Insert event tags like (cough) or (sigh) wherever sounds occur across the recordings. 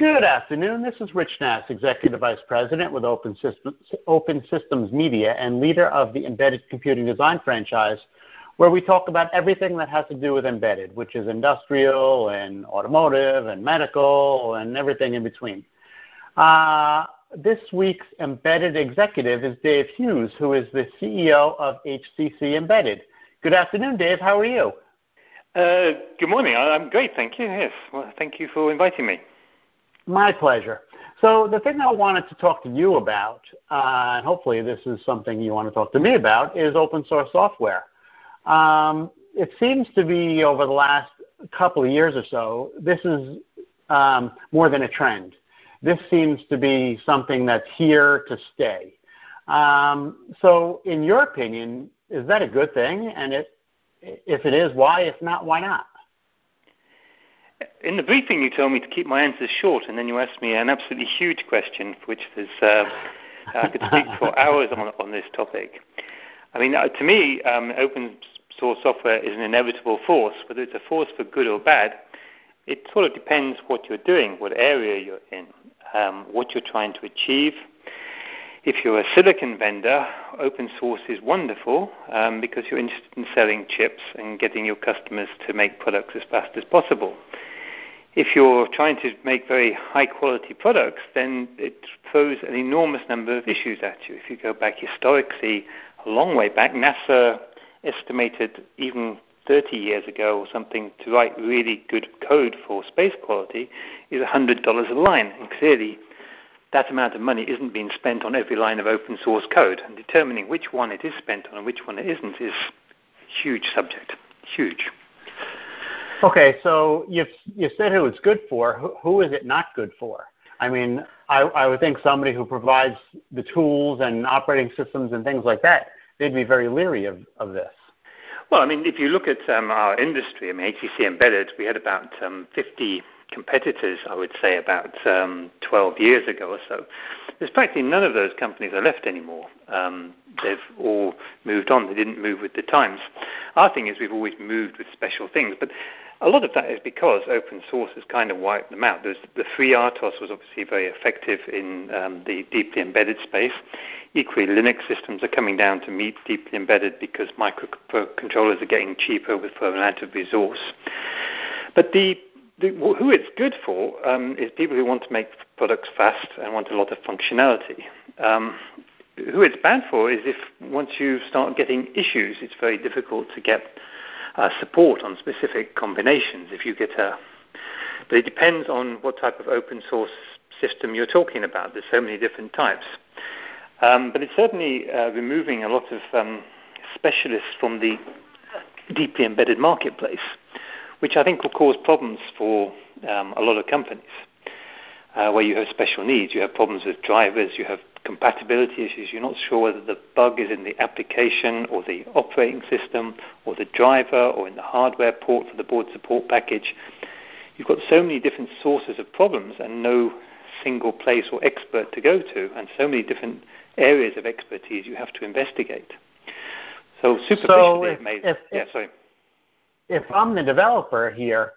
Good afternoon. This is Rich Nass, Executive Vice President with Open Systems, Open Systems Media and leader of the Embedded Computing Design franchise, where we talk about everything that has to do with embedded, which is industrial and automotive and medical and everything in between. Uh, this week's embedded executive is Dave Hughes, who is the CEO of HCC Embedded. Good afternoon, Dave. How are you? Uh, good morning. I'm great, thank you. Yes, well, thank you for inviting me. My pleasure. So the thing I wanted to talk to you about, uh, and hopefully this is something you want to talk to me about, is open source software. Um, it seems to be over the last couple of years or so, this is um, more than a trend. This seems to be something that's here to stay. Um, so, in your opinion, is that a good thing? And it, if it is, why? If not, why not? In the briefing, you told me to keep my answers short, and then you asked me an absolutely huge question, for which there's, uh, I could speak for (laughs) hours on, on this topic. I mean, uh, to me, um, open source software is an inevitable force. Whether it's a force for good or bad, it sort of depends what you're doing, what area you're in, um, what you're trying to achieve. If you're a silicon vendor, open source is wonderful um, because you're interested in selling chips and getting your customers to make products as fast as possible if you're trying to make very high quality products, then it throws an enormous number of issues at you. If you go back historically, a long way back, NASA estimated even 30 years ago or something to write really good code for space quality is $100 a line. And clearly, that amount of money isn't being spent on every line of open source code. And determining which one it is spent on and which one it isn't is a huge subject. Huge. Okay, so you you said who it's good for. Who, who is it not good for? I mean, I, I would think somebody who provides the tools and operating systems and things like that, they'd be very leery of, of this. Well, I mean, if you look at um, our industry, I mean, HCC Embedded, we had about um, 50 competitors, I would say, about um, 12 years ago or so. There's practically none of those companies are left anymore. Um, they've all moved on. They didn't move with the times. Our thing is we've always moved with special things, but a lot of that is because open source has kind of wiped them out. There's, the FreeRTOS was obviously very effective in um, the deeply embedded space. Equally, Linux systems are coming down to meet deeply embedded because microcontrollers are getting cheaper with for amount of resource. But the, the, who it's good for um, is people who want to make products fast and want a lot of functionality. Um, who it's bad for is if once you start getting issues, it's very difficult to get uh, support on specific combinations. If you get a, but it depends on what type of open source system you're talking about. There's so many different types. Um, but it's certainly uh, removing a lot of um, specialists from the deeply embedded marketplace, which I think will cause problems for um, a lot of companies. Uh, where you have special needs, you have problems with drivers, you have compatibility issues. You're not sure whether the bug is in the application or the operating system or the driver or in the hardware port for the board support package. You've got so many different sources of problems and no single place or expert to go to, and so many different areas of expertise you have to investigate. So superficially, so if, made, if, yeah, sorry. If I'm the developer here,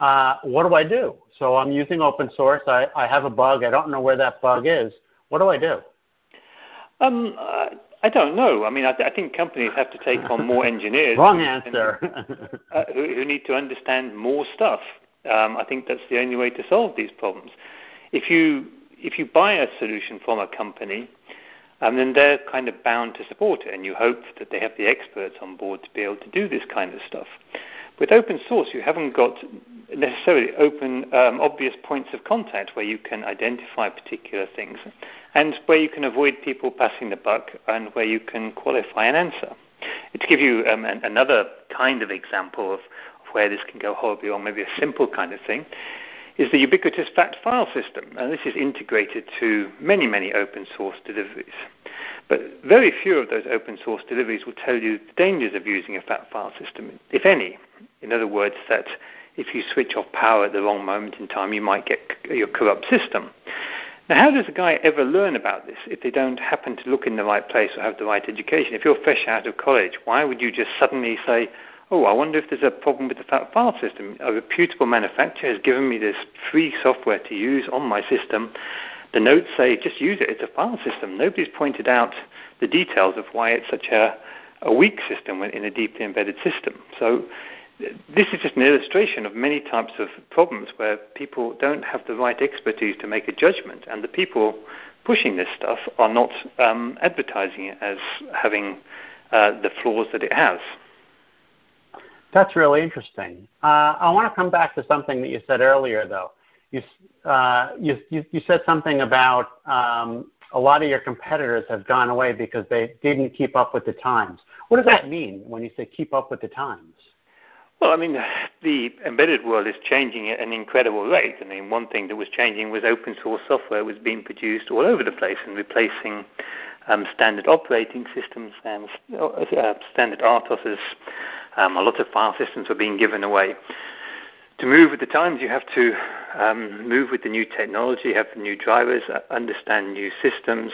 uh, what do I do? So I'm using open source. I, I have a bug. I don't know where that bug is. What do I do? Um, uh, I don't know. I mean, I, I, think companies have to take on more engineers. (laughs) Wrong answer. And, (laughs) uh, who, who, need to understand more stuff. Um, I think that's the only way to solve these problems. If you if you buy a solution from a company, um, then they're kind of bound to support it, and you hope that they have the experts on board to be able to do this kind of stuff. With open source, you haven't got necessarily open, um, obvious points of contact where you can identify particular things and where you can avoid people passing the buck and where you can qualify an answer. To give you um, an, another kind of example of, of where this can go horribly wrong, maybe a simple kind of thing, is the ubiquitous FAT file system. And this is integrated to many, many open source deliveries. But very few of those open source deliveries will tell you the dangers of using a FAT file system, if any. In other words, that if you switch off power at the wrong moment in time, you might get your corrupt system. Now, how does a guy ever learn about this if they don't happen to look in the right place or have the right education? If you're fresh out of college, why would you just suddenly say, oh, I wonder if there's a problem with the file system. A reputable manufacturer has given me this free software to use on my system. The notes say just use it. It's a file system. Nobody's pointed out the details of why it's such a, a weak system in a deeply embedded system. So this is just an illustration of many types of problems where people don't have the right expertise to make a judgment, and the people pushing this stuff are not um, advertising it as having uh, the flaws that it has. That's really interesting. Uh, I want to come back to something that you said earlier, though. You, uh, you, you, you, said something about um, a lot of your competitors have gone away because they didn't keep up with the times. What does that mean when you say keep up with the times? Well, I mean, the embedded world is changing at an incredible rate. I mean, one thing that was changing was open source software was being produced all over the place and replacing um, standard operating systems and uh, standard RTOSs. Um, a lot of file systems were being given away. To move with the times, you have to um, move with the new technology, have new drivers, uh, understand new systems,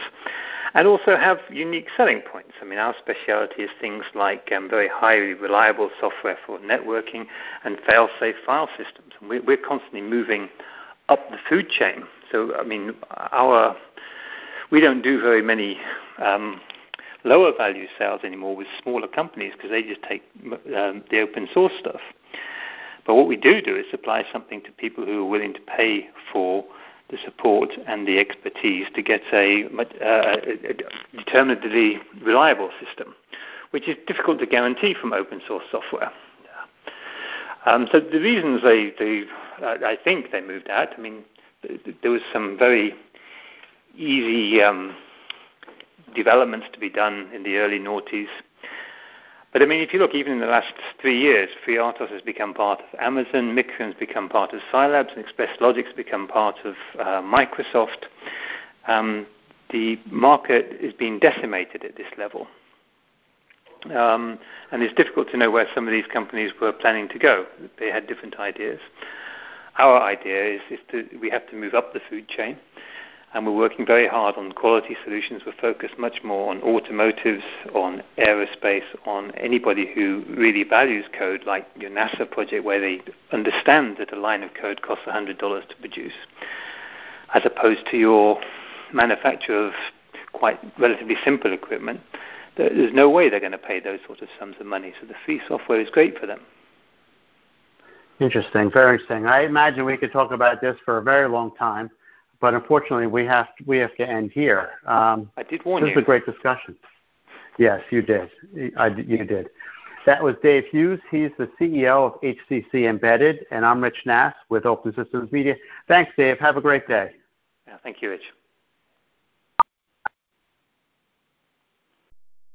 and also have unique selling points. I mean, our specialty is things like um, very highly reliable software for networking and fail-safe file systems. And we, we're constantly moving up the food chain. So, I mean, our we don't do very many um, lower value sales anymore with smaller companies because they just take um, the open source stuff. But what we do do is supply something to people who are willing to pay for the support and the expertise to get a, uh, a determinedly reliable system, which is difficult to guarantee from open source software. Um, so the reasons they, they uh, I think they moved out. I mean, there was some very easy um, developments to be done in the early noughties but I mean, if you look, even in the last three years, FreeRTOS has become part of Amazon, Micrium's become part of Silabs, and Express Logic's become part of uh, Microsoft. Um, the market is being decimated at this level. Um, and it's difficult to know where some of these companies were planning to go. They had different ideas. Our idea is, is to, we have to move up the food chain and we're working very hard on quality solutions. We're focused much more on automotives, on aerospace, on anybody who really values code, like your NASA project, where they understand that a line of code costs $100 to produce, as opposed to your manufacturer of quite relatively simple equipment. There's no way they're going to pay those sort of sums of money. So the free software is great for them. Interesting, very interesting. I imagine we could talk about this for a very long time but unfortunately, we have to, we have to end here. Um, I did warn this you. This is a great discussion. Yes, you did. I, you did. That was Dave Hughes. He's the CEO of HCC Embedded, and I'm Rich Nass with Open Systems Media. Thanks, Dave. Have a great day. Yeah, thank you, Rich.